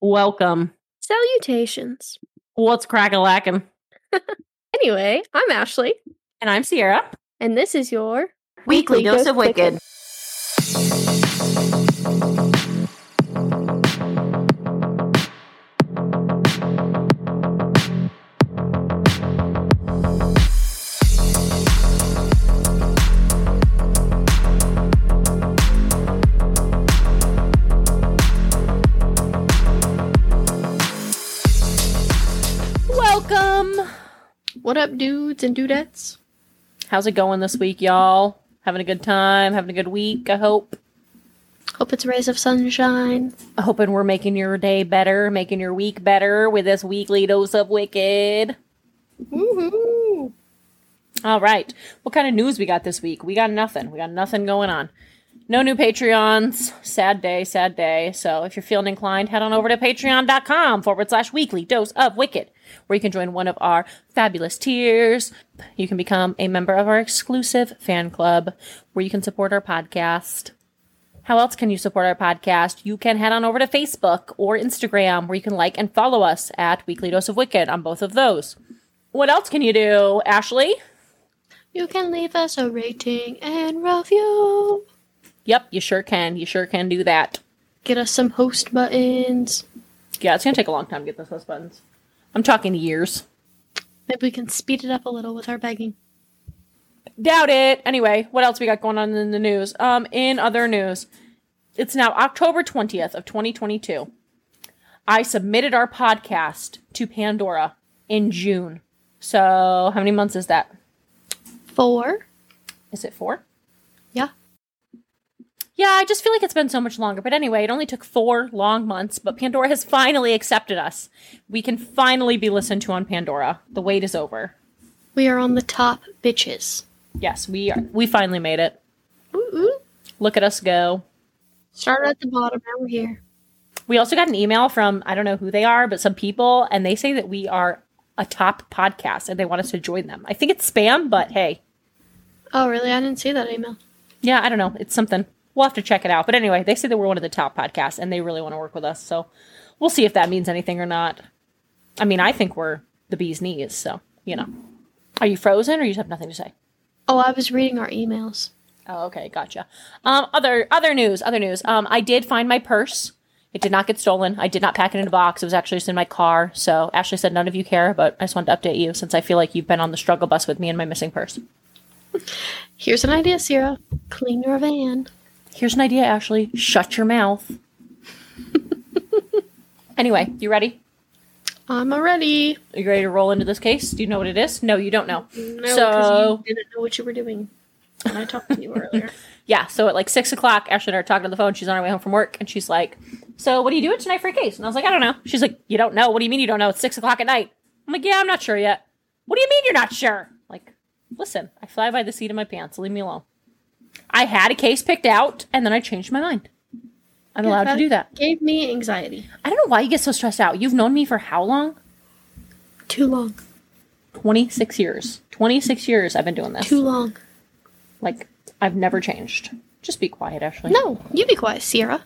Welcome. Salutations. What's crack a lacking? Anyway, I'm Ashley, And I'm Sierra. and this is your Weekly Dose of Wicked. What up, dudes and dudettes? How's it going this week, y'all? Having a good time? Having a good week, I hope. Hope it's rays of sunshine. Hoping we're making your day better, making your week better with this weekly dose of wicked. Woohoo! All right. What kind of news we got this week? We got nothing. We got nothing going on. No new Patreons. Sad day, sad day. So if you're feeling inclined, head on over to patreon.com forward slash weekly dose of wicked, where you can join one of our fabulous tiers. You can become a member of our exclusive fan club, where you can support our podcast. How else can you support our podcast? You can head on over to Facebook or Instagram, where you can like and follow us at Weekly Dose of Wicked on both of those. What else can you do, Ashley? You can leave us a rating and review. Yep, you sure can. You sure can do that. Get us some host buttons. Yeah, it's gonna take a long time to get those host buttons. I'm talking years. Maybe we can speed it up a little with our begging. Doubt it. Anyway, what else we got going on in the news? Um, in other news, it's now October 20th of 2022. I submitted our podcast to Pandora in June. So, how many months is that? Four. Is it four? Yeah. I just feel like it's been so much longer. But anyway, it only took four long months, but Pandora has finally accepted us. We can finally be listened to on Pandora. The wait is over. We are on the top bitches. Yes, we are. We finally made it. Ooh. Look at us go. Started at the bottom, now we're here. We also got an email from I don't know who they are, but some people, and they say that we are a top podcast and they want us to join them. I think it's spam, but hey, Oh, really? I didn't see that email. yeah, I don't know. It's something. We'll have to check it out. But anyway, they say that we're one of the top podcasts and they really want to work with us. So we'll see if that means anything or not. I mean, I think we're the bee's knees. So, you know. Are you frozen or you just have nothing to say? Oh, I was reading our emails. Oh, okay, gotcha. Um, other other news, other news. Um, I did find my purse. It did not get stolen. I did not pack it in a box. It was actually just in my car. So Ashley said none of you care, but I just wanted to update you since I feel like you've been on the struggle bus with me and my missing purse. Here's an idea, Sierra. Clean your van. Here's an idea, Ashley. Shut your mouth. anyway, you ready? I'm ready. Are you ready to roll into this case? Do you know what it is? No, you don't know. No, So- because you didn't know what you were doing when I talked to you earlier. Yeah, so at like six o'clock, Ashley and I are talking on the phone. She's on her way home from work, and she's like, "So, what are you doing tonight for a case?" And I was like, "I don't know." She's like, "You don't know? What do you mean you don't know? It's six o'clock at night." I'm like, "Yeah, I'm not sure yet." What do you mean you're not sure? Like, listen, I fly by the seat of my pants. Leave me alone. I had a case picked out, and then I changed my mind. I'm allowed to do that. Gave me anxiety. I don't know why you get so stressed out. You've known me for how long? Too long. 26 years. 26 years I've been doing this. Too long. Like, I've never changed. Just be quiet, Ashley. No, you be quiet, Sierra.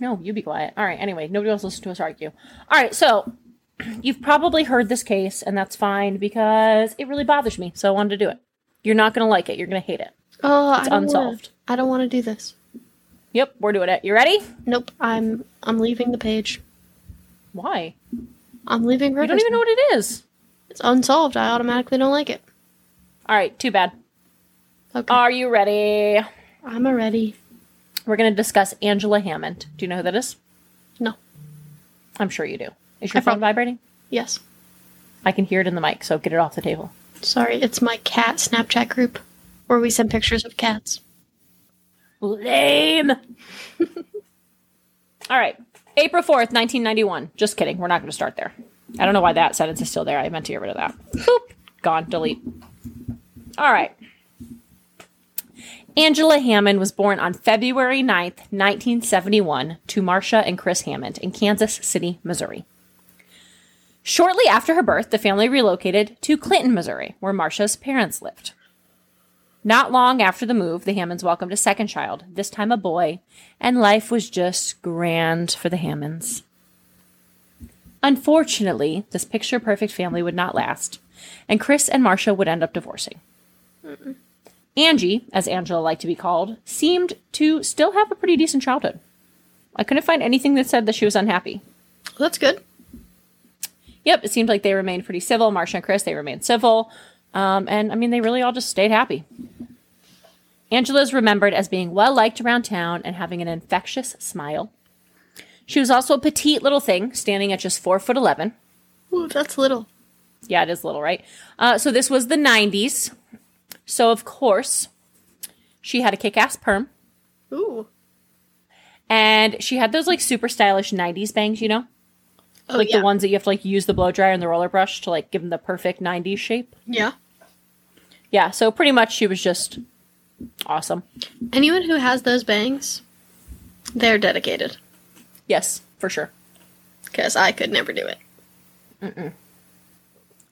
No, you be quiet. All right. Anyway, nobody else listen to us argue. All right. So you've probably heard this case, and that's fine because it really bothers me. So I wanted to do it. You're not going to like it. You're going to hate it. Oh, It's I unsolved. Wanna, I don't want to do this. Yep, we're doing it. You ready? Nope. I'm I'm leaving the page. Why? I'm leaving. You don't even know what it is. It's unsolved. I automatically don't like it. All right. Too bad. Okay. Are you ready? I'm ready. We're going to discuss Angela Hammond. Do you know who that is? No. I'm sure you do. Is your I phone prob- vibrating? Yes. I can hear it in the mic, so get it off the table. Sorry. It's my cat Snapchat group where we send pictures of cats. Lame. All right. April 4th, 1991. Just kidding. We're not going to start there. I don't know why that sentence is still there. I meant to get rid of that. Boop. Gone. Delete. All right. Angela Hammond was born on February 9th, 1971, to Marcia and Chris Hammond in Kansas City, Missouri. Shortly after her birth, the family relocated to Clinton, Missouri, where Marcia's parents lived. Not long after the move, the Hammonds welcomed a second child, this time a boy, and life was just grand for the Hammonds. Unfortunately, this picture perfect family would not last, and Chris and Marcia would end up divorcing. Angie, as Angela liked to be called, seemed to still have a pretty decent childhood. I couldn't find anything that said that she was unhappy. That's good. Yep, it seemed like they remained pretty civil. Marcia and Chris, they remained civil. Um, and I mean, they really all just stayed happy. Angela is remembered as being well liked around town and having an infectious smile. She was also a petite little thing, standing at just four foot eleven. Ooh, that's little. Yeah, it is little, right? Uh, so this was the '90s. So of course, she had a kick-ass perm, Ooh. and she had those like super stylish '90s bangs, you know, Oh, like yeah. the ones that you have to like use the blow dryer and the roller brush to like give them the perfect '90s shape. Yeah. Yeah, so pretty much she was just awesome. Anyone who has those bangs, they're dedicated. Yes, for sure. Because I could never do it.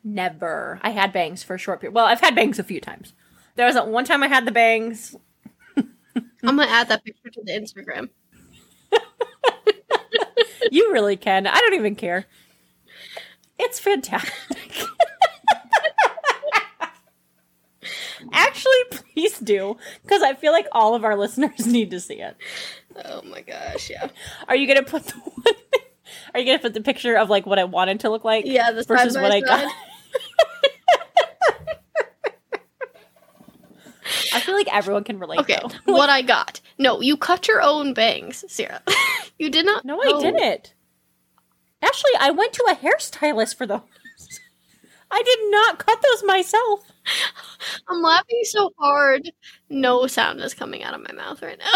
Never. I had bangs for a short period. Well, I've had bangs a few times. There was one time I had the bangs. I'm gonna add that picture to the Instagram. You really can. I don't even care. It's fantastic. Actually, please do, because I feel like all of our listeners need to see it. Oh my gosh, yeah. Are you gonna put the one? Are you gonna put the picture of like what I wanted to look like? Yeah, this versus what I got. I feel like everyone can relate. Okay, though. what I got. No, you cut your own bangs, Sierra. you did not. No, I oh. didn't. Actually, I went to a hairstylist for those. I did not cut those myself. I'm laughing so hard. No sound is coming out of my mouth right now.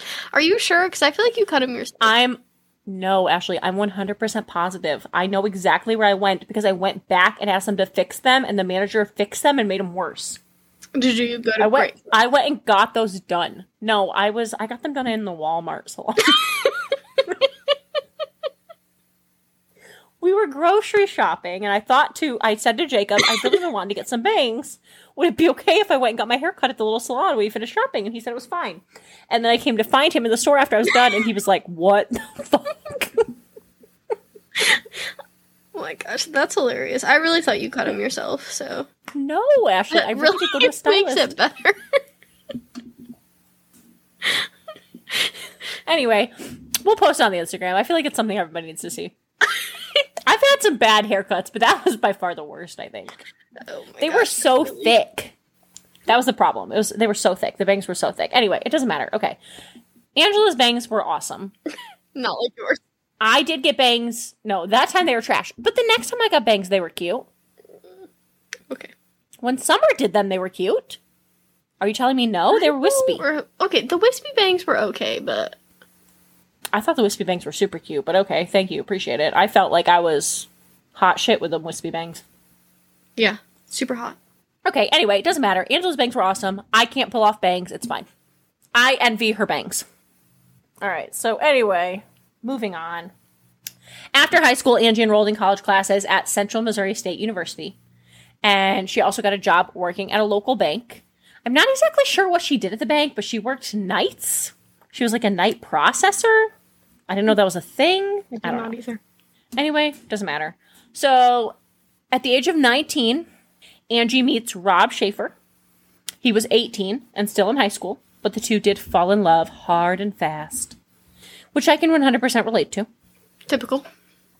Are you sure? Because I feel like you cut them yourself. I'm no, Ashley, I'm 100% positive. I know exactly where I went because I went back and asked them to fix them, and the manager fixed them and made them worse. Did you go to I went, break? I went and got those done. No, I was, I got them done in the Walmart salon. we were grocery shopping, and I thought to, I said to Jacob, I really been wanting to get some bangs. Would it be okay if I went and got my hair cut at the little salon when we finished shopping? And he said it was fine. And then I came to find him in the store after I was done, and he was like, "What the fuck?" Oh my gosh, that's hilarious. I really thought you cut him yourself, so No, Ashley, I really did go to a makes it better. Anyway, we'll post it on the Instagram. I feel like it's something everybody needs to see. Had some bad haircuts, but that was by far the worst. I think Oh they were so really? thick. That was the problem. It was they were so thick. The bangs were so thick. Anyway, it doesn't matter. Okay, Angela's bangs were awesome. Not like yours. I did get bangs. No, that time they were trash. But the next time I got bangs, they were cute. Okay. When Summer did them, they were cute. Are you telling me no? They were wispy. Or- okay, the wispy bangs were okay, but I thought the wispy bangs were super cute, but okay, thank you, appreciate it. I felt like I was hot shit with them wispy bangs. yeah, super hot. Okay, anyway, it doesn't matter. Angela's bangs were awesome. I can't pull off bangs, it's fine. I envy her bangs. All right, so anyway, moving on. After high school, Angie enrolled in college classes at Central Missouri State University, and she also got a job working at a local bank. I'm not exactly sure what she did at the bank, but she worked nights. She was like a night processor. I didn't know that was a thing. I don't know. either. Anyway, doesn't matter. So, at the age of 19, Angie meets Rob Schaefer. He was 18 and still in high school, but the two did fall in love hard and fast, which I can 100% relate to. Typical.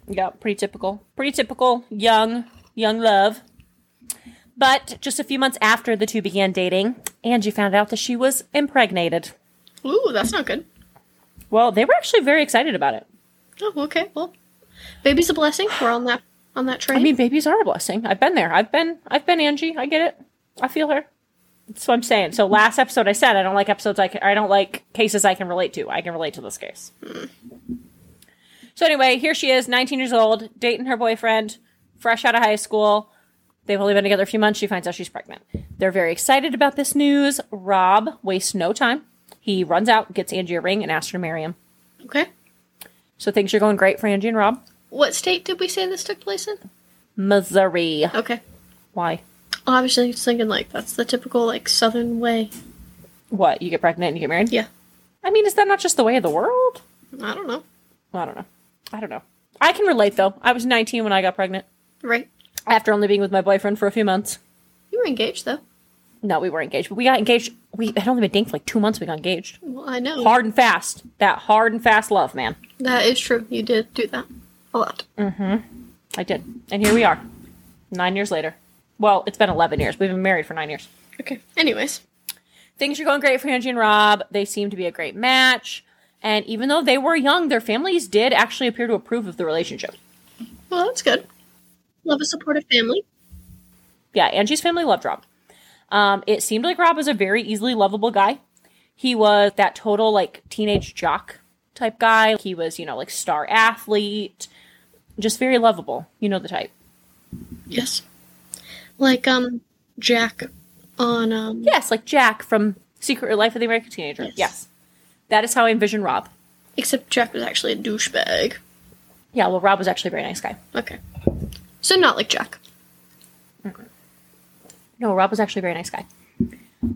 Yeah, pretty typical. Pretty typical young, young love. But just a few months after the two began dating, Angie found out that she was impregnated. Ooh, that's not good. Well, they were actually very excited about it. Oh, okay. Well, baby's a blessing. We're on that on that train. I mean, babies are a blessing. I've been there. I've been I've been Angie. I get it. I feel her. That's what I'm saying. So last episode I said I don't like episodes I can, I don't like cases I can relate to. I can relate to this case. Hmm. So anyway, here she is, 19 years old, dating her boyfriend, fresh out of high school. They've only been together a few months. She finds out she's pregnant. They're very excited about this news. Rob wastes no time. He runs out, gets Angie a ring, and asks her to marry him. okay. So things are going great for Angie and Rob. What state did we say this took place in? Missouri. Okay. Why? I was just thinking like that's the typical like southern way. What? You get pregnant and you get married? Yeah. I mean, is that not just the way of the world? I don't know. I don't know. I don't know. I can relate though. I was 19 when I got pregnant Right. after only being with my boyfriend for a few months. You were engaged though. No, we were engaged, but we got engaged. We had only been dating for like two months. We got engaged. Well, I know. Hard and fast. That hard and fast love, man. That is true. You did do that a lot. Mm-hmm. I did. And here we are, nine years later. Well, it's been 11 years. We've been married for nine years. Okay. Anyways. Things are going great for Angie and Rob. They seem to be a great match. And even though they were young, their families did actually appear to approve of the relationship. Well, that's good. Love a supportive family. Yeah, Angie's family loved Rob. Um, it seemed like Rob was a very easily lovable guy. He was that total like teenage jock type guy. He was, you know, like star athlete, just very lovable. You know the type. Yes. Like um Jack on um Yes, like Jack from Secret Life of the American Teenager. Yes. Yes. That is how I envision Rob. except Jack was actually a douchebag. Yeah, well, Rob was actually a very nice guy. Okay. So not like Jack. No, Rob was actually a very nice guy.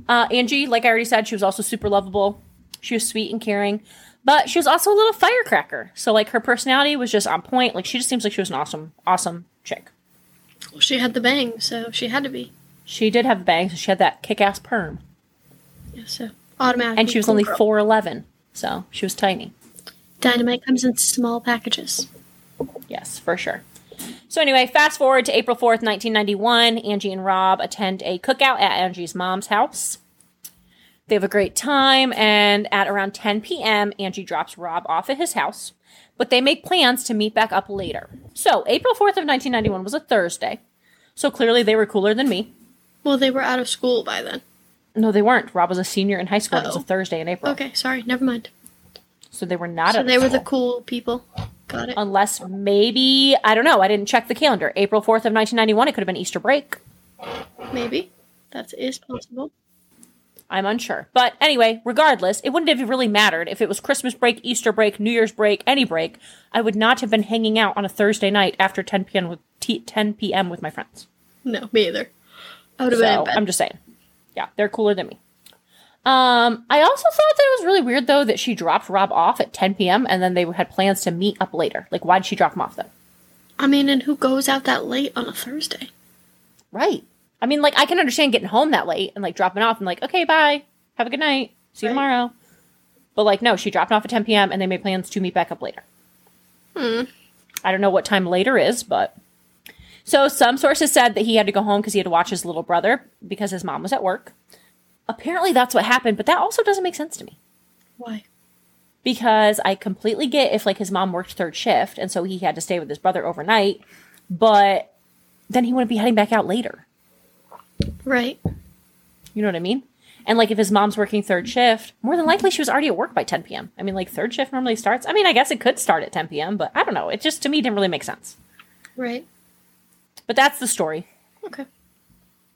Uh, Angie, like I already said, she was also super lovable. She was sweet and caring, but she was also a little firecracker. So, like, her personality was just on point. Like, she just seems like she was an awesome, awesome chick. Well, she had the bang, so she had to be. She did have the bangs. So she had that kick-ass perm, Yeah, so automatically. and she was cool only four eleven, so she was tiny. Dynamite comes in small packages. Yes, for sure. So anyway, fast forward to April 4th, 1991, Angie and Rob attend a cookout at Angie's mom's house. They have a great time, and at around 10 p.m., Angie drops Rob off at his house, but they make plans to meet back up later. So, April 4th of 1991 was a Thursday, so clearly they were cooler than me. Well, they were out of school by then. No, they weren't. Rob was a senior in high school. It was a Thursday in April. Okay, sorry, never mind. So they were not So they were the cool people. Got it. Unless maybe, I don't know, I didn't check the calendar. April 4th of 1991, it could have been Easter break. Maybe. That is possible. I'm unsure. But anyway, regardless, it wouldn't have really mattered if it was Christmas break, Easter break, New Year's break, any break. I would not have been hanging out on a Thursday night after 10 p.m. with t- 10 p.m. with my friends. No, me either. I would have been So bed. I'm just saying. Yeah, they're cooler than me. Um, I also thought that it was really weird though that she dropped Rob off at 10 p.m. and then they had plans to meet up later. Like, why did she drop him off then? I mean, and who goes out that late on a Thursday? Right. I mean, like, I can understand getting home that late and like dropping off and like, okay, bye, have a good night, see you Right. tomorrow. But like, no, she dropped off at 10 p.m. and they made plans to meet back up later. Hmm. I don't know what time later is, but so some sources said that he had to go home because he had to watch his little brother because his mom was at work. Apparently, that's what happened, but that also doesn't make sense to me Why? because I completely get if like his mom worked third shift and so he had to stay with his brother overnight, but then he wouldn't be heading back out later. Right. You know what I mean? And like if his mom's working third shift, more than likely she was already at work by 10 p.m. I mean, like third shift normally starts. I mean, I guess it could start at 10 p.m., but I don't know. It just to me didn't really make sense. Right. But that's the story. Okay.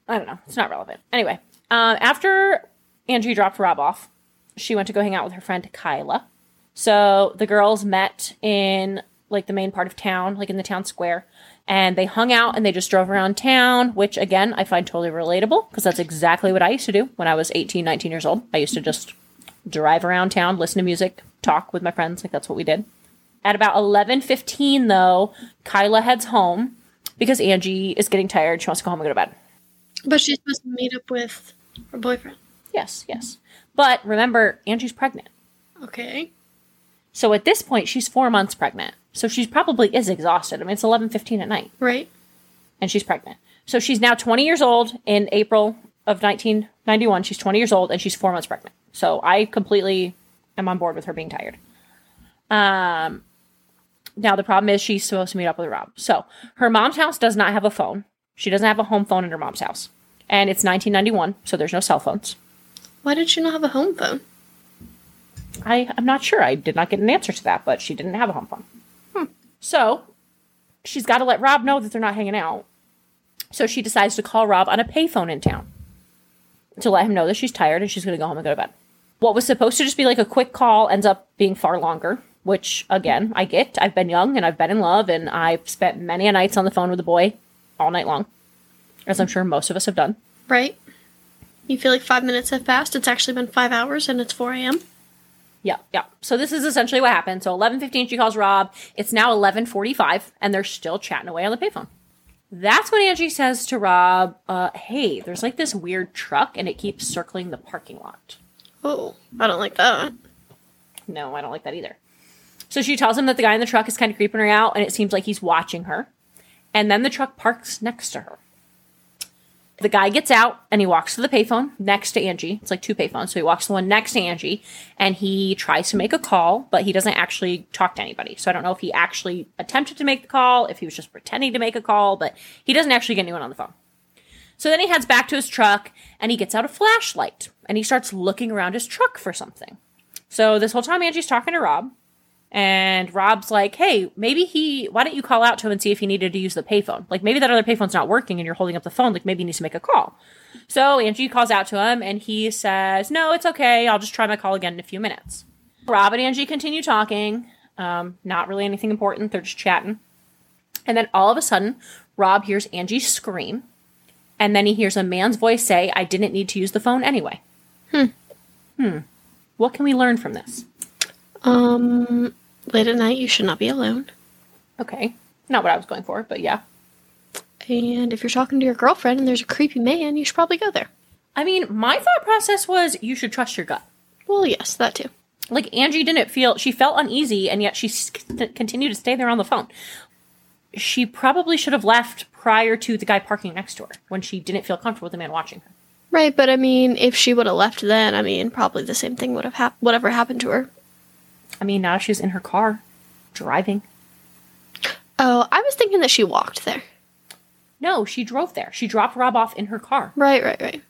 I don't know. It's not relevant. Anyway, um, after Angie dropped Rob off, she went to go hang out with her friend Kyla. So the girls met in like the main part of town, like in the town square, and they hung out and they just drove around town, which again, I find totally relatable because that's exactly what I used to do when I was 18, 19 years old. I used to just drive around town, listen to music, talk with my friends, like that's what we did. At about 11:15 though, Kyla heads home because Angie is getting tired. She wants to go home and go to bed. But she's supposed to meet up with her boyfriend. Yes, yes. But remember, Angie's pregnant. Okay. So at this point, she's four months pregnant. So she probably is exhausted. I mean, it's eleven fifteen at night, Right. and she's pregnant. So she's now twenty years old in April of nineteen ninety one. She's twenty years old, and she's four months pregnant. So I completely am on board with her being tired. Um. Now the problem is she's supposed to meet up with Rob. So her mom's house does not have a phone. She doesn't have a home phone in her mom's house, and it's nineteen ninety one. So there's no cell phones. Why did she not have a home phone? I, I'm not sure. I did not get an answer to that, but she didn't have a home phone. So she's got to let Rob know that they're not hanging out. So she decides to call Rob on a payphone in town to let him know that she's tired and she's going to go home and go to bed. What was supposed to just be like a quick call ends up being far longer, which again, I get. I've been young and I've been in love and I've spent many a nights on the phone with a boy all night long, as I'm sure most of us have done. Right. You feel like five minutes have passed. It's actually been five hours and it's 4 a.m. Yeah, yeah. So this is essentially what happened. So 11:15 she calls Rob. It's now 11:45 and they're still chatting away on the payphone. That's when Angie says to Rob, uh, "Hey, there's like this weird truck and it keeps circling the parking lot." Oh, I don't like that. No, I don't like that either. So she tells him that the guy in the truck is kind of creeping her out and it seems like he's watching her. And then the truck parks next to her. The guy gets out and he walks to the payphone next to Angie. It's like two payphones. So he walks to the one next to Angie and he tries to make a call, but he doesn't actually talk to anybody. So I don't know if he actually attempted to make the call, if he was just pretending to make a call, but he doesn't actually get anyone on the phone. So then he heads back to his truck and he gets out a flashlight and he starts looking around his truck for something. So this whole time Angie's talking to Rob and Rob's like, hey, maybe he, why don't you call out to him and see if he needed to use the payphone? Like maybe that other payphone's not working and you're holding up the phone. Like maybe he needs to make a call. So Angie calls out to him and he says, no, it's okay. I'll just try my call again in a few minutes. Rob and Angie continue talking. Um, not really anything important. They're just chatting. And then all of a sudden, Rob hears Angie scream. And then he hears a man's voice say, I didn't need to use the phone anyway. Hmm. Hmm. What can we learn from this? Um, late at night, you should not be alone. Okay. Not what I was going for, but yeah. And if you're talking to your girlfriend and there's a creepy man, you should probably go there. I mean, my thought process was you should trust your gut. Well, yes, that too. Like Angie didn't feel she felt uneasy, and yet she continued to stay there on the phone. She probably should have left prior to the guy parking next to her when she didn't feel comfortable with the man watching her. Right, but I mean, if she would have left then, I mean, probably the same thing would have happened. Whatever happened to her. I mean, now she's in her car, driving. Oh, I was thinking that she walked there. No, she drove there. She dropped Rob off in her car. Right, right, right.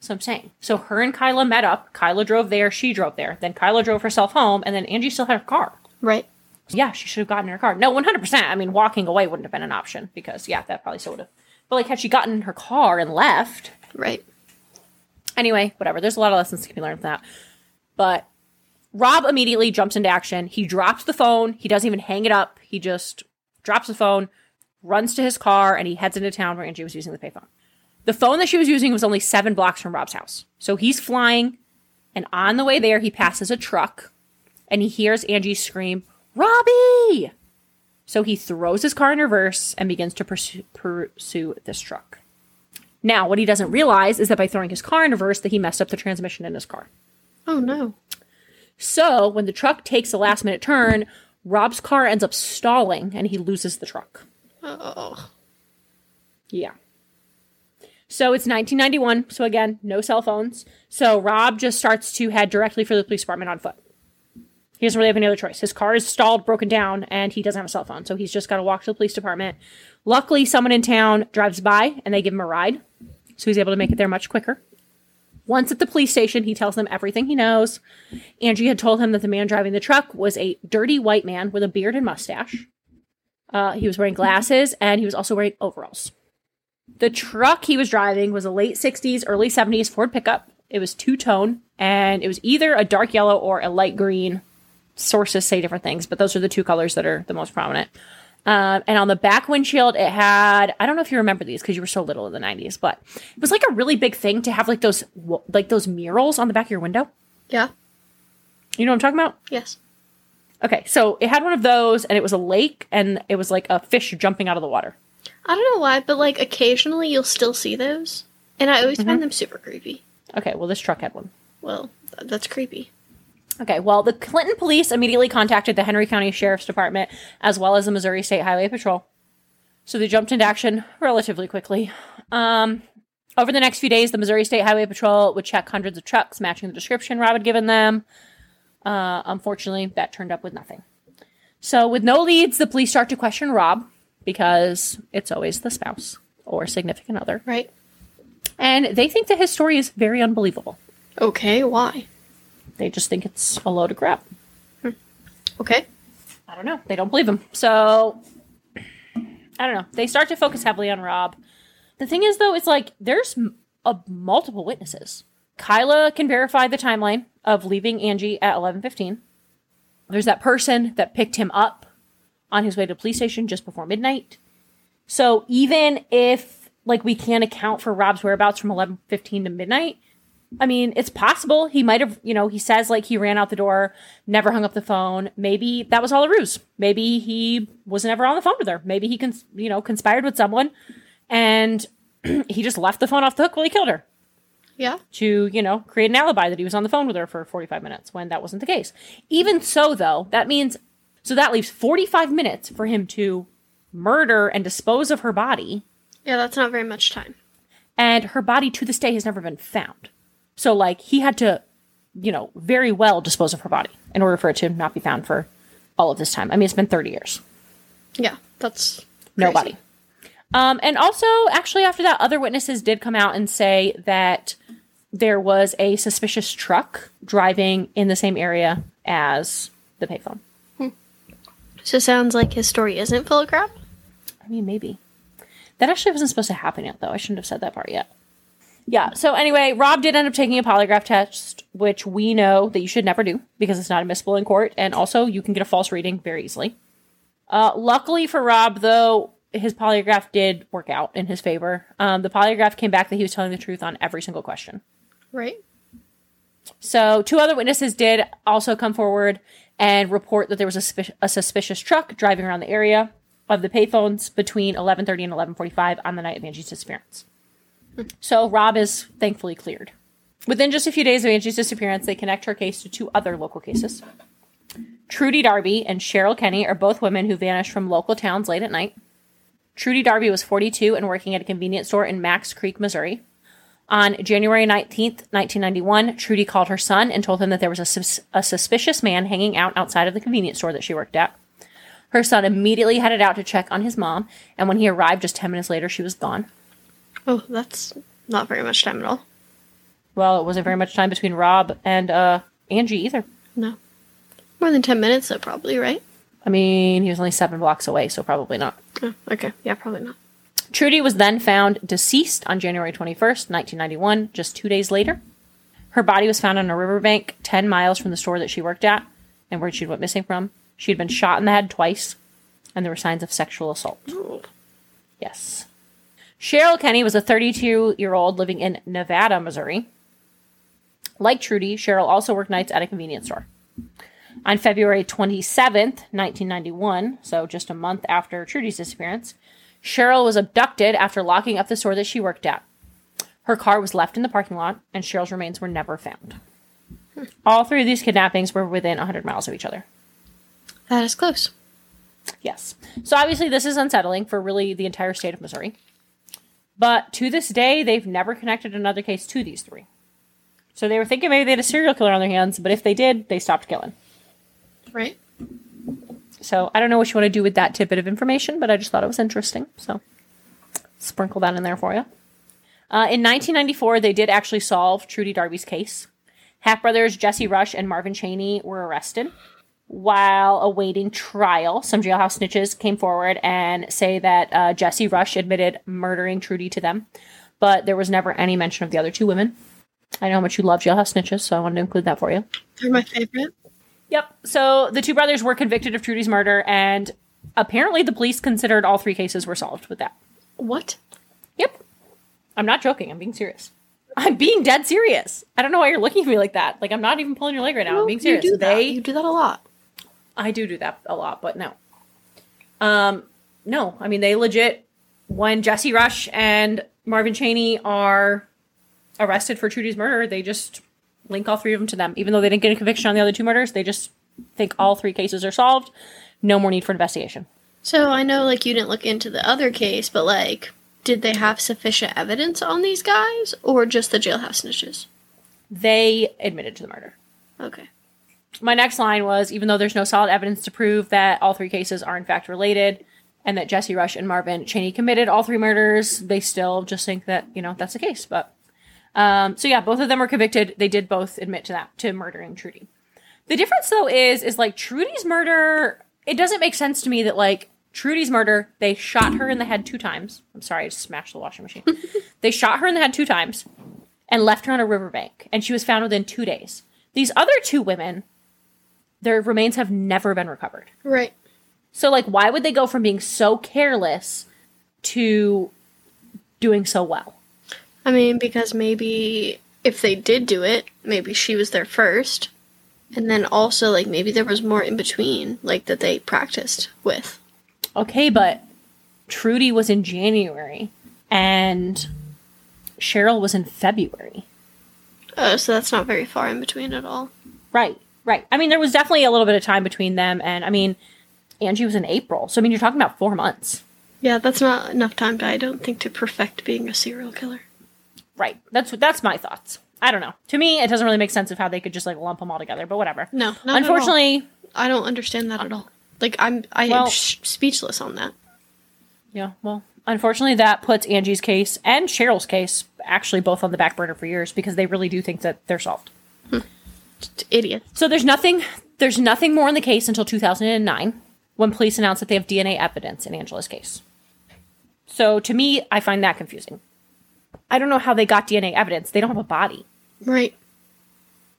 So I'm saying. So her and Kyla met up. Kyla drove there. She drove there. Then Kyla drove herself home, and then Angie still had her car. Right. Yeah, she should have gotten in her car. No, 100%. I mean, walking away wouldn't have been an option because, yeah, that probably still would have. But, like, had she gotten in her car and left, Right. Anyway, whatever. There's a lot of lessons to be learned from that. But Rob immediately jumps into action. He drops the phone. He doesn't even hang it up. He just drops the phone, runs to his car, and he heads into town where Angie was using the payphone. The phone that she was using was only seven blocks from Rob's house. So he's flying, and on the way there, he passes a truck, and he hears Angie scream, Robbie! So he throws his car in reverse and begins to pursue, pursue this truck. Now, what he doesn't realize is that by throwing his car in reverse, that he messed up the transmission in his car. Oh no. So when the truck takes a last minute turn, Rob's car ends up stalling and he loses the truck. Oh. Yeah. So it's 1991. So again, no cell phones. So Rob just starts to head directly for the police department on foot. He doesn't really have any other choice. His car is stalled, broken down, and he doesn't have a cell phone. So he's just got to walk to the police department. Luckily, someone in town drives by and they give him a ride. So he's able to make it there much quicker. Once at the police station, he tells them everything he knows. Angie had told him that the man driving the truck was a dirty white man with a beard and mustache. Uh, he was wearing glasses and he was also wearing overalls. The truck he was driving was a late 60s, early 70s Ford pickup. It was two tone and it was either a dark yellow or a light green. Sources say different things, but those are the two colors that are the most prominent. Um, and on the back windshield, it had, I don't know if you remember these because you were so little in the 90s, but it was like a really big thing to have like those, like those murals on the back of your window. Yeah. You know what I'm talking about? Yes. Okay, so it had one of those and it was a lake and it was like a fish jumping out of the water. I don't know why, but like occasionally you'll still see those, and I always find them super creepy. Okay, well, this truck had one. Well, th- that's creepy. Okay, well, the Clinton police immediately contacted the Henry County Sheriff's Department as well as the Missouri State Highway Patrol. So they jumped into action relatively quickly. Um, over the next few days, the Missouri State Highway Patrol would check hundreds of trucks matching the description Rob had given them. Uh, unfortunately, that turned up with nothing. So, with no leads, the police start to question Rob because it's always the spouse or significant other. Right. And they think that his story is very unbelievable. Okay. Why? They just think it's a load of crap. Hmm. Okay. I don't know. They don't believe him. So I don't know. They start to focus heavily on Rob. The thing is, though, it's like there's m- a, multiple witnesses. Kyla can verify the timeline of leaving Angie at eleven fifteen. There's that person that picked him up on his way to the police station just before midnight. So even if like we can't account for Rob's whereabouts from eleven fifteen to midnight, I mean, it's possible he might have, you know, he says like he ran out the door, never hung up the phone. Maybe that was all a ruse. Maybe he was never on the phone with her. Maybe he, cons- you know, conspired with someone and he just left the phone off the hook while he killed her Yeah. to, you know, create an alibi that he was on the phone with her for 45 minutes when that wasn't the case. Even so, though, that means, so that leaves 45 minutes for him to murder and dispose of her body Yeah, that's not very much time. and her body to this day has never been found. So like he had to, you know, very well dispose of her body in order for it to not be found for all of this time. I mean, it's been 30 years. Yeah, that's Nobody. Um, and also, actually, after that, other witnesses did come out and say that there was a suspicious truck driving in the same area as the payphone. So sounds like his story isn't full of crap. I mean, maybe. That actually wasn't supposed to happen yet, though. I shouldn't have said that part yet. Yeah, so anyway, Rob did end up taking a polygraph test, which we know that you should never do because it's not admissible in court, and also you can get a false reading very easily. Uh, luckily for Rob, though, his polygraph did work out in his favor. Um, the polygraph came back that he was telling the truth on every single question. Right. So, two other witnesses did also come forward and report that there was a, a suspicious truck driving around the area of the payphones between 11:30 and 11:45 on the night of Angie's disappearance. So, Rob is thankfully cleared. Within just a few days of Angie's disappearance, they connect her case to two other local cases. Trudy Darby and Cheryl Kenney are both women who vanished from local towns late at night. Trudy Darby was 42 and working at a convenience store in Macks Creek, Missouri. On January 19th, 1991, Trudy called her son and told him that there was a, sus- a suspicious man hanging out outside of the convenience store that she worked at. Her son immediately headed out to check on his mom, and when he arrived just 10 minutes later, she was gone. Oh, that's not very much time at all. Well, it wasn't very much time between Rob and uh, Angie either. No. More than 10 minutes, though, probably, right? I mean, he was only seven blocks away, so probably not. Oh, okay. Yeah, probably not. Trudy was then found deceased on January 21st, 1991, just two days later. Her body was found on a riverbank 10 miles from the store that she worked at and where she went missing from. She had been shot in the head twice, and there were signs of sexual assault. Yes. Cheryl Kenney was a 32 year old living in Nevada, Missouri. Like Trudy, Cheryl also worked nights at a convenience store. On February 27th, 1991, so just a month after Trudy's disappearance, Cheryl was abducted after locking up the store that she worked at. Her car was left in the parking lot, and Cheryl's remains were never found. All three of these kidnappings were within 100 miles of each other. That is close. Yes. So obviously, this is unsettling for really the entire state of Missouri. But to this day, they've never connected another case to these three. So they were thinking maybe they had a serial killer on their hands, but if they did, they stopped killing. Right? So I don't know what you want to do with that tidbit of information, but I just thought it was interesting. So sprinkle that in there for you. Uh, in 1994, they did actually solve Trudy Darby's case. Half brothers Jesse Rush and Marvin Cheney were arrested. While awaiting trial, some jailhouse snitches came forward and say that uh, Jesse Rush admitted murdering Trudy to them, but there was never any mention of the other two women. I know how much you love jailhouse snitches, so I wanted to include that for you. They're my favorite. Yep. So the two brothers were convicted of Trudy's murder, and apparently the police considered all three cases were solved with that. What? Yep. I'm not joking. I'm being serious. I'm being dead serious. I don't know why you're looking at me like that. Like I'm not even pulling your leg right now. I'm being serious. You do that. They, You do that a lot. I do do that a lot, but no. Um, no. I mean, they legit. When Jesse Rush and Marvin Cheney are arrested for Trudy's murder, they just link all three of them to them. Even though they didn't get a conviction on the other two murders, they just think all three cases are solved. No more need for investigation. So I know, like, you didn't look into the other case, but, like, did they have sufficient evidence on these guys, or just the jailhouse snitches? They admitted to the murder. Okay. My next line was even though there's no solid evidence to prove that all three cases are in fact related and that Jesse Rush and Marvin Cheney committed all three murders, they still just think that, you know, that's the case. But um, so yeah, both of them were convicted. They did both admit to that, to murdering Trudy. The difference though is is like Trudy's murder, it doesn't make sense to me that like Trudy's murder, they shot her in the head two times. I'm sorry, I just smashed the washing machine. they shot her in the head two times and left her on a riverbank, and she was found within two days. These other two women, their remains have never been recovered. Right. So, like, why would they go from being so careless to doing so well? I mean, because maybe if they did do it, maybe she was there first. And then also, like, maybe there was more in between, like, that they practiced with. Okay, but Trudy was in January and Cheryl was in February. Oh, so that's not very far in between at all. Right, right. I mean, there was definitely a little bit of time between them, and I mean, Angie was in April. So, I mean, you're talking about four months. Yeah, that's not enough time to, I don't think, to perfect being a serial killer. Right. That's that's my thoughts. I don't know. To me, it doesn't really make sense of how they could just like lump them all together, but whatever. No, not at all. Unfortunately, I don't understand that at all. Like, I'm, I Well- am sh- speechless on that. yeah, well, unfortunately that puts Angie's case and Cheryl's case actually both on the back burner for years because they really do think that they're solved. Idiot. So there's nothing there's nothing more in the case until 2009 when police announced that they have DNA evidence in Angela's case. So to me, I find that confusing. I don't know how they got DNA evidence. They don't have a body. Right.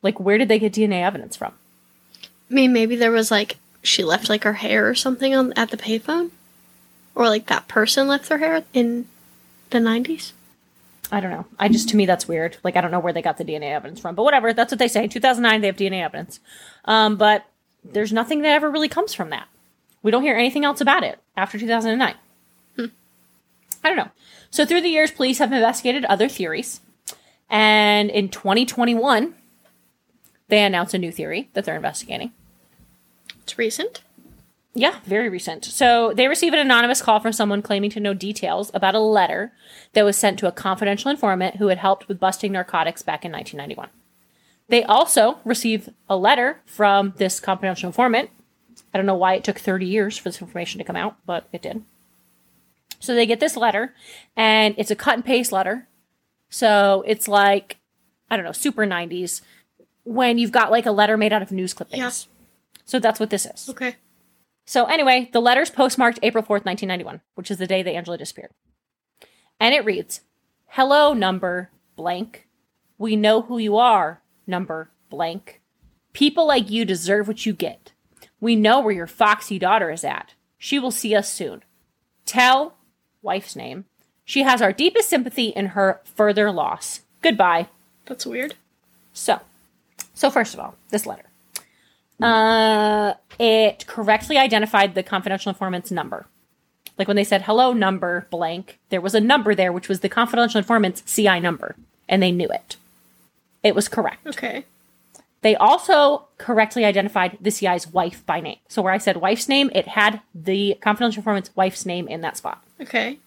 Like where did they get DNA evidence from? I mean, maybe there was like she left like her hair or something on at the payphone, or like that person left their hair in the nineties. I don't know. I just to me that's weird. Like I don't know where they got the DNA evidence from, but whatever. That's what they say. 2009 they have DNA evidence, um, but there's nothing that ever really comes from that. We don't hear anything else about it after 2009. I don't know. So through the years, police have investigated other theories, and in 2021, they announced a new theory that they're investigating. It's recent. Yeah, very recent. So they receive an anonymous call from someone claiming to know details about a letter that was sent to a confidential informant who had helped with busting narcotics back in 1991. They also receive a letter from this confidential informant. I don't know why it took 30 years for this information to come out, but it did. So they get this letter, and it's a cut and paste letter. So it's like, I don't know, super 90s when you've got like a letter made out of news clippings. Yeah. So that's what this is. Okay. So anyway, the letter's postmarked April 4th, 1991, which is the day that Angela disappeared. And it reads, Hello, number blank. We know who you are, number blank. People like you deserve what you get. We know where your foxy daughter is at. She will see us soon. Tell, wife's name, she has our deepest sympathy in her further loss. Goodbye. That's weird. So, so first of all, this letter. Uh, it correctly identified the confidential informant's number. Like when they said hello number blank, there was a number there which was the confidential informant's CI number, and they knew it. It was correct. Okay. They also correctly identified the CI's wife by name. So where I said wife's name, it had the confidential informant's wife's name in that spot. Okay.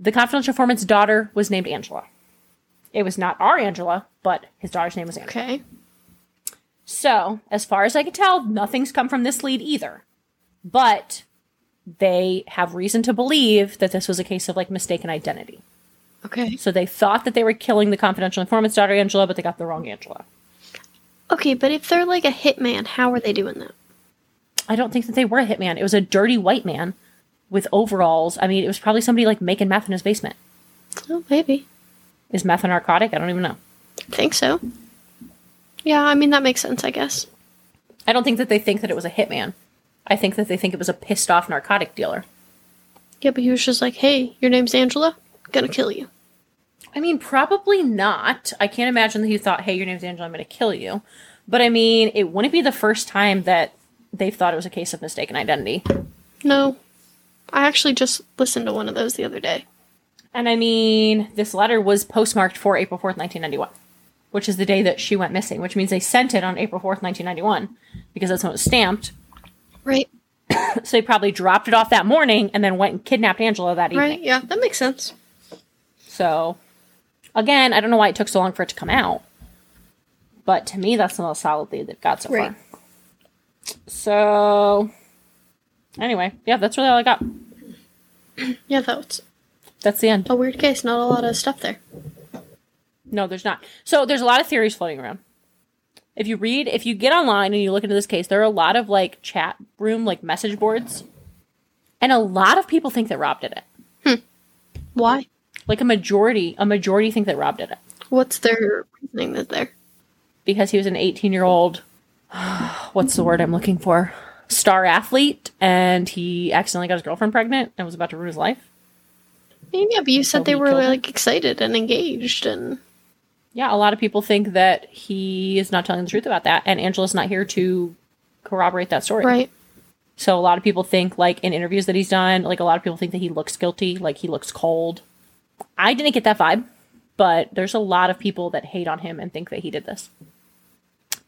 The confidential informant's daughter was named Angela. It was not our Angela, but his daughter's name was Angela. Okay. So, as far as I can tell, nothing's come from this lead either. But they have reason to believe that this was a case of like mistaken identity. Okay. So they thought that they were killing the confidential informant's daughter Angela, but they got the wrong Angela. Okay, but if they're like a hitman, how are they doing that? I don't think that they were a hitman. It was a dirty white man with overalls. I mean, it was probably somebody like making meth in his basement. Oh, maybe. Is meth a narcotic? I don't even know. I think so. Yeah, I mean that makes sense, I guess. I don't think that they think that it was a hitman. I think that they think it was a pissed off narcotic dealer. Yeah, but he was just like, "Hey, your name's Angela. Gonna kill you." I mean, probably not. I can't imagine that he thought, hey, your name's Angela, I'm to kill you. But I mean, it wouldn't be the first time that they've thought it was a case of mistaken identity. No, I actually just listened to one of those the other day. And I mean, this letter was postmarked for April 4th, 1991, which is the day that she went missing, which means they sent it on April 4th, 1991, because that's when it was stamped. Right. So they probably dropped it off that morning and then went and kidnapped Angela that evening. Right. Yeah, that makes sense. So, again, I don't know why it took so long for it to come out. But to me, that's the most solid lead they've got so Right. far. So, anyway, yeah, that's really all I got. Yeah, that's That's the end. a weird case. Not a lot of stuff there. No, there's not. So, there's a lot of theories floating around. If you read, if you get online and you look into this case, there are a lot of like chat room, like message boards. And a lot of people think that Rob did it. Hmm. Why? Like a majority, a majority think that Rob did it. What's their reasoning that there? because he was an 18 year old what's the word i'm looking for star athlete and he accidentally got his girlfriend pregnant and was about to ruin his life yeah, but you So said they were like excited and engaged, and Yeah, a lot of people think that he is not telling the truth about that, and Angela's not here to corroborate that story. Right. So a lot of people think, like in interviews that he's done, like a lot of people think that he looks guilty, like he looks cold. I didn't get that vibe, but there's a lot of people that hate on him and think that he did this.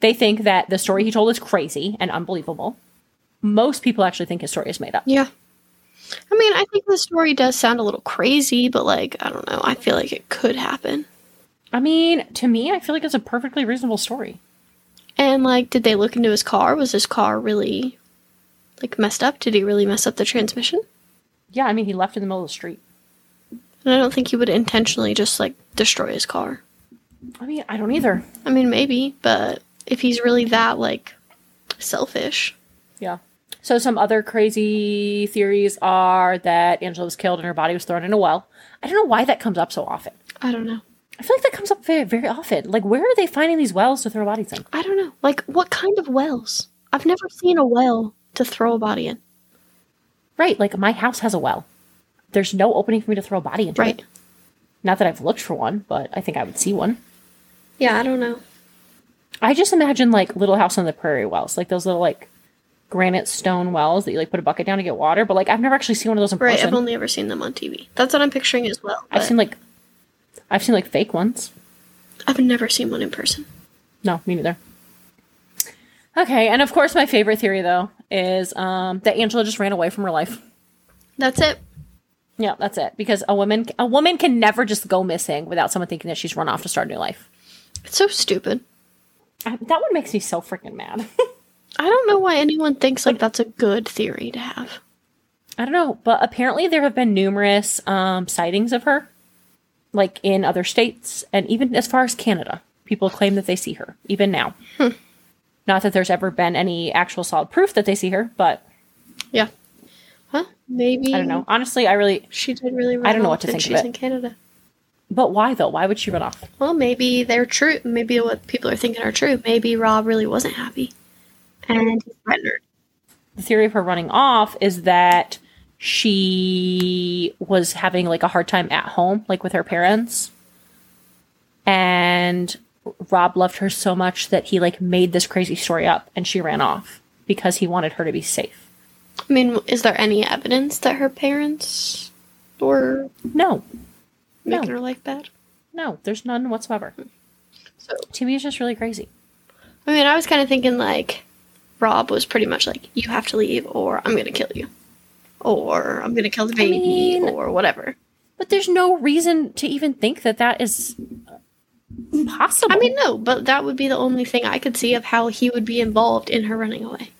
They think that the story he told is crazy and unbelievable. Most people actually think his story is made up. Yeah. I mean, I think the story does sound a little crazy, but like, I don't know. I feel like it could happen. I mean, to me, I feel like it's a perfectly reasonable story. And like, did they look into his car? Was his car really like messed up? Did he really mess up the transmission? Yeah, I mean, he left in the middle of the street. And I don't think he would intentionally just like destroy his car. I mean, I don't either. I mean, maybe, but if he's really that like selfish, Yeah. So some other crazy theories are that Angela was killed and her body was thrown in a well. I don't know why that comes up so often. I don't know. I feel like that comes up very, very often. Like, where are they finding these wells to throw bodies in? I don't know. Like, what kind of wells? I've never seen a well to throw a body in. Right. Like, my house has a well. There's no opening for me to throw a body into. Right. It. Not that I've looked for one, but I think I would see one. Yeah, I don't know. I just imagine like Little House on the Prairie wells, like those little like granite stone wells that you like put a bucket down to get water. But like, I've never actually seen one of those in Right, person. I've only ever seen them on TV. That's what I'm picturing as well. I've seen like, I've seen like fake ones. I've never seen one in person. No, me neither. Okay, and of course, my favorite theory though is um, that Angela just ran away from her life. That's it. Yeah, that's it. Because a woman, a woman can never just go missing without someone thinking that she's run off to start a new life. It's so stupid. I, that one makes me so freaking mad. I don't know why anyone thinks like that's a good theory to have. I don't know, but apparently there have been numerous um, sightings of her, like in other states and even as far as Canada. People claim that they see her even now. Hmm. Not that there's ever been any actual solid proof that they see her, but Yeah. Huh? Maybe I don't know. Honestly, I really. She did really. I don't know what to think of She's it. in Canada. But why though? Why would she run off? Well, maybe they're true. Maybe what people are thinking are true. Maybe Rob really wasn't happy, and he threatened her. the theory of her running off is that she was having like a hard time at home, like with her parents. And Rob loved her so much that he like made this crazy story up and she ran off because he wanted her to be safe. I mean, is there any evidence that her parents were No, making No. her life bad? no, there's none whatsoever. Hmm. So, To me, it's just really crazy. I mean, I was kind of thinking like Rob was pretty much like, "You have to leave, or I'm gonna kill you, or I'm gonna kill the baby, mean- or whatever." But there's no reason to even think that that is possible. I mean, no, but that would be the only thing I could see of how he would be involved in her running away.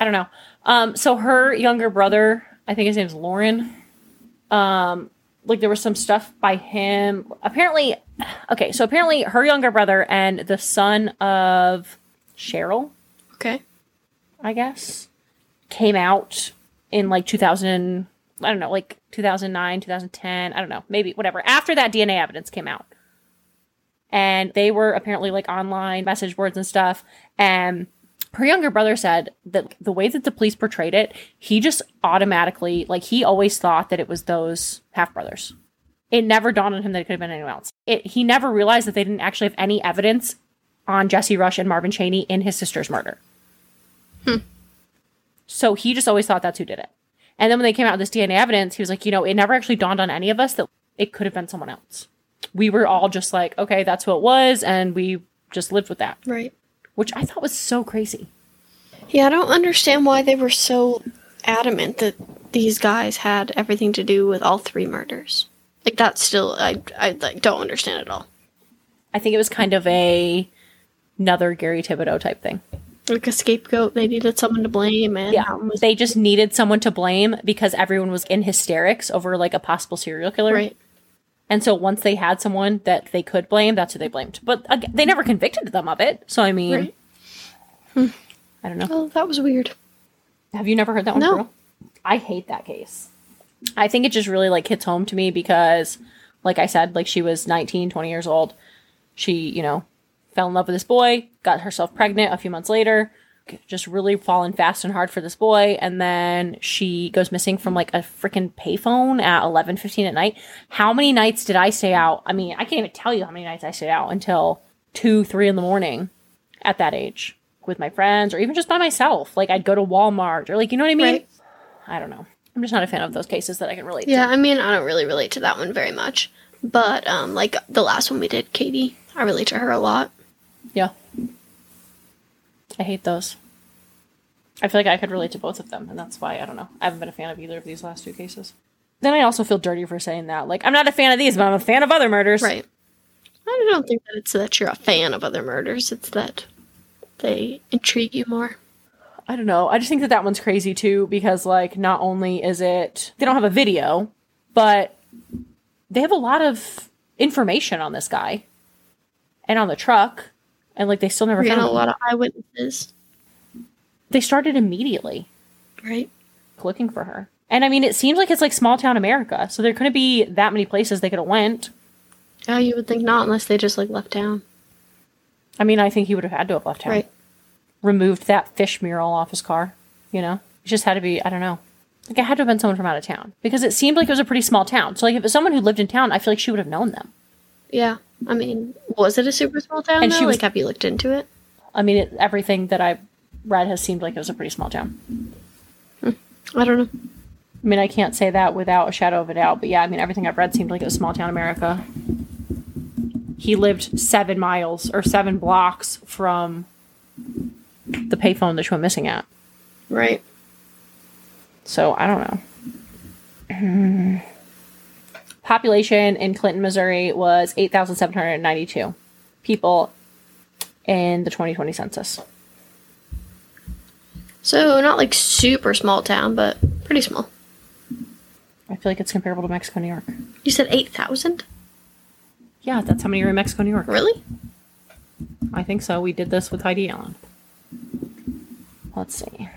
I don't know. Um, so her younger brother, I think his name's Lauren. Um, like there was some stuff by him. Apparently, okay. So apparently, her younger brother and the son of Cheryl, Okay. I guess, came out in like 2000. I don't know, like 2009, 2010. I don't know, maybe whatever. After that DNA evidence came out, and they were apparently like online message boards and stuff. And her younger brother said that the way that the police portrayed it, he just automatically like he always thought that it was those half brothers. It never dawned on him that it could have been anyone else. It he never realized that they didn't actually have any evidence on Jesse Rush and Marvin Cheney in his sister's murder. Hmm. So he just always thought that's who did it. And then when they came out with this DNA evidence, he was like, you know, it never actually dawned on any of us that it could have been someone else. We were all just like, okay, that's who it was, and we just lived with that, Right. which I thought was so crazy. Yeah, I don't understand why they were so adamant that these guys had everything to do with all three murders. Like that's still I I like don't understand at all. I think it was kind of a another Gary Thibodeau type thing. Like a scapegoat, they needed someone to blame, and Yeah, was they just needed someone to blame because everyone was in hysterics over like a possible serial killer. right. And so once they had someone that they could blame, that's who they blamed. But they never convicted them of it. So I mean, Right. I don't know. Oh, that was weird. Have you never heard that one? No. Carol? I hate that case. I think it just really like hits home to me because, like I said, like she was 19, 20 years old. She, you know, fell in love with this boy, got herself pregnant a few months later, just really fallen fast and hard for this boy and then she goes missing from like a freaking payphone at 11:15 at night. How many nights did I stay out? I mean, I can't even tell you how many nights I stayed out until 2, 3 in the morning at that age with my friends or even just by myself. Like I'd go to Walmart or like you know what I mean? Right. I don't know. I'm just not a fan of those cases that I can relate to. Yeah, to. I mean, I don't really relate to that one very much. But, um, like the last one we did, Katie, I relate to her a lot. Yeah. I hate those. I feel like I could relate to both of them, and that's why I don't know. I haven't been a fan of either of these last two cases. Then I also feel dirty for saying that. Like, I'm not a fan of these, but I'm a fan of other murders. Right. I don't think that it's that you're a fan of other murders. It's that they intrigue you more. I don't know. I just think that that one's crazy too because, like, not only is it they don't have a video, but they have a lot of information on this guy and on the truck, and like they still never We're found a lot of eyewitnesses. They started immediately Right. looking for her, and I mean, it seems like it's like small town America, so there couldn't be that many places they could have went. Oh, you would think not unless they just like left town. I mean, I think he would have had to have left town, Right. removed that fish mural off his car. You know, it just had to be. I don't know. Like it had to have been someone from out of town because it seemed like it was a pretty small town. So like if it's someone who lived in town, I feel like she would have known them. Yeah. I mean, was it a super small town? And though? she was- like, have you looked into it? I mean, it, everything that I read has seemed like it was a pretty small town. Hmm. I don't know. I mean, I can't say that without a shadow of a doubt, but yeah, I mean, everything I've read seemed like it was small town America. He lived seven miles or seven blocks from the payphone that she went missing at. Right. So I don't know. Population in Clinton, Missouri was 8,792 people in the 2020 census. So not like super small town, but pretty small. I feel like it's comparable to Mexico, New York. You said eight thousand? Yeah, that's how many are in Mexico, New York. Really? I think so. We did this with Heidi Allen. Let's see.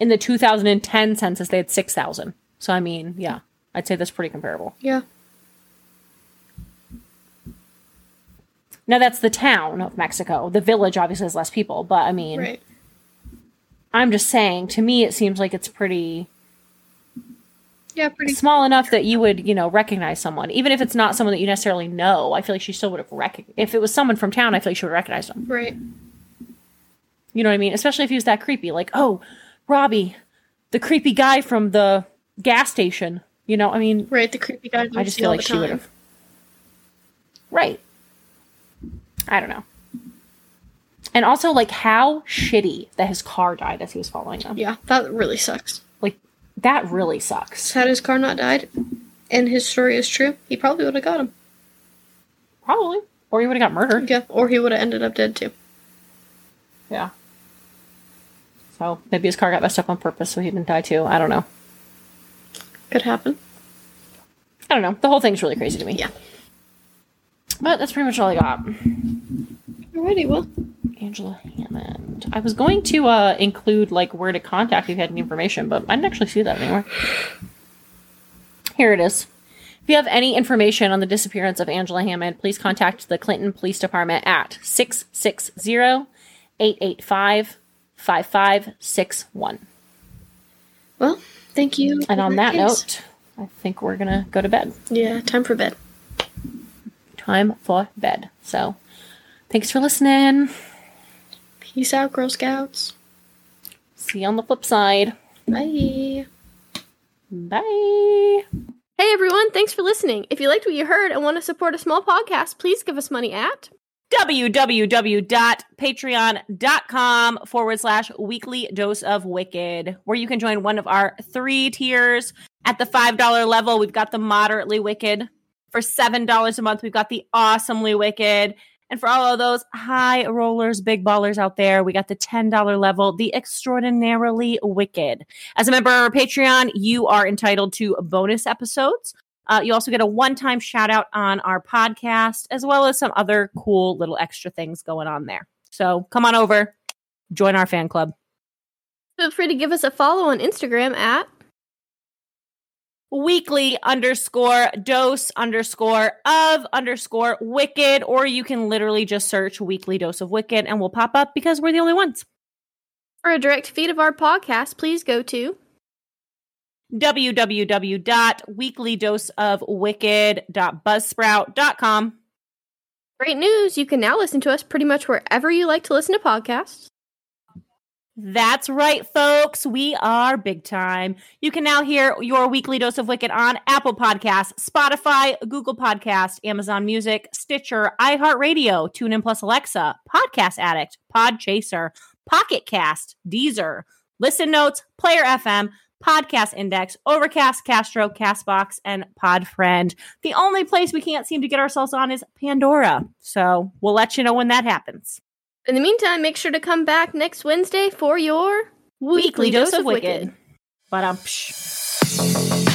In the 2010 census, they had 6,000. So, I mean, yeah, I'd say that's pretty comparable. Yeah. Now, that's the town of Mexico. The village obviously has less people, but I mean, Right. I'm just saying, to me, it seems like it's pretty Yeah, pretty. small enough that you would, you know, recognize someone. Even if it's not someone that you necessarily know, I feel like she still would have recognized. If it was someone from town, I feel like she would have recognized them. Right. You know what I mean? Especially if he was that creepy. Like, oh, Robbie, the creepy guy from the gas station. You know, I mean, Right. The creepy guy. I just feel like she would have. Right. I don't know. And also, like, how shitty that his car died as he was following them. Yeah, that really sucks. Like, that really sucks. Had his car not died, and his story is true, he probably would have got him. Probably. Or he would have got murdered. Yeah, or he would have ended up dead too. Yeah. So maybe his car got messed up on purpose so he didn't die too. I don't know. Could happen. I don't know. The whole thing's really crazy to me. Yeah. But that's pretty much all I got. Alrighty, well, Angela Hammond. I was going to uh, include like where to contact if you had any information, but I didn't actually see that anywhere. Here it is. If you have any information on the disappearance of Angela Hammond, please contact the Clinton Police Department at 660 885 5561. well, thank you. And on that case. note, I think we're going to go to bed. yeah, time for bed. Time for bed. So thanks for listening. Peace out, Girl Scouts. See you on the flip side. Bye. Bye. Hey everyone, thanks for listening. If you liked what you heard and want to support a small podcast, please give us money at www.patreon.com forward slash weekly dose of wicked, where you can join one of our three tiers. At the $5 level, we've got the moderately wicked. For $7 a month, we've got the awesomely wicked. And for all of those high rollers, big ballers out there, we got the $10 level, the extraordinarily wicked. As a member of our Patreon, you are entitled to bonus episodes. Uh, you also get a one time shout out on our podcast, as well as some other cool little extra things going on there. So come on over, join our fan club. Feel free to give us a follow on Instagram at weekly underscore dose underscore of underscore wicked, or you can literally just search weekly dose of wicked and we'll pop up because we're the only ones. For a direct feed of our podcast, please go to www.weeklydoseofwicked.buzzsprout.com. Great news! You can now listen to us pretty much wherever you like to listen to podcasts. That's right, folks. We are big time. You can now hear your weekly dose of Wicked on Apple Podcasts, Spotify, Google Podcast, Amazon Music, Stitcher, iHeartRadio, TuneIn Plus Alexa, Podcast Addict, Podchaser, Pocket Cast, Deezer, Listen Notes, Player FM, Podcast Index, Overcast, Castro, Castbox, and Podfriend. The only place we can't seem to get ourselves on is Pandora. So we'll let you know when that happens. In the meantime, make sure to come back next Wednesday for your Weekly, dose, of Wicked. But um.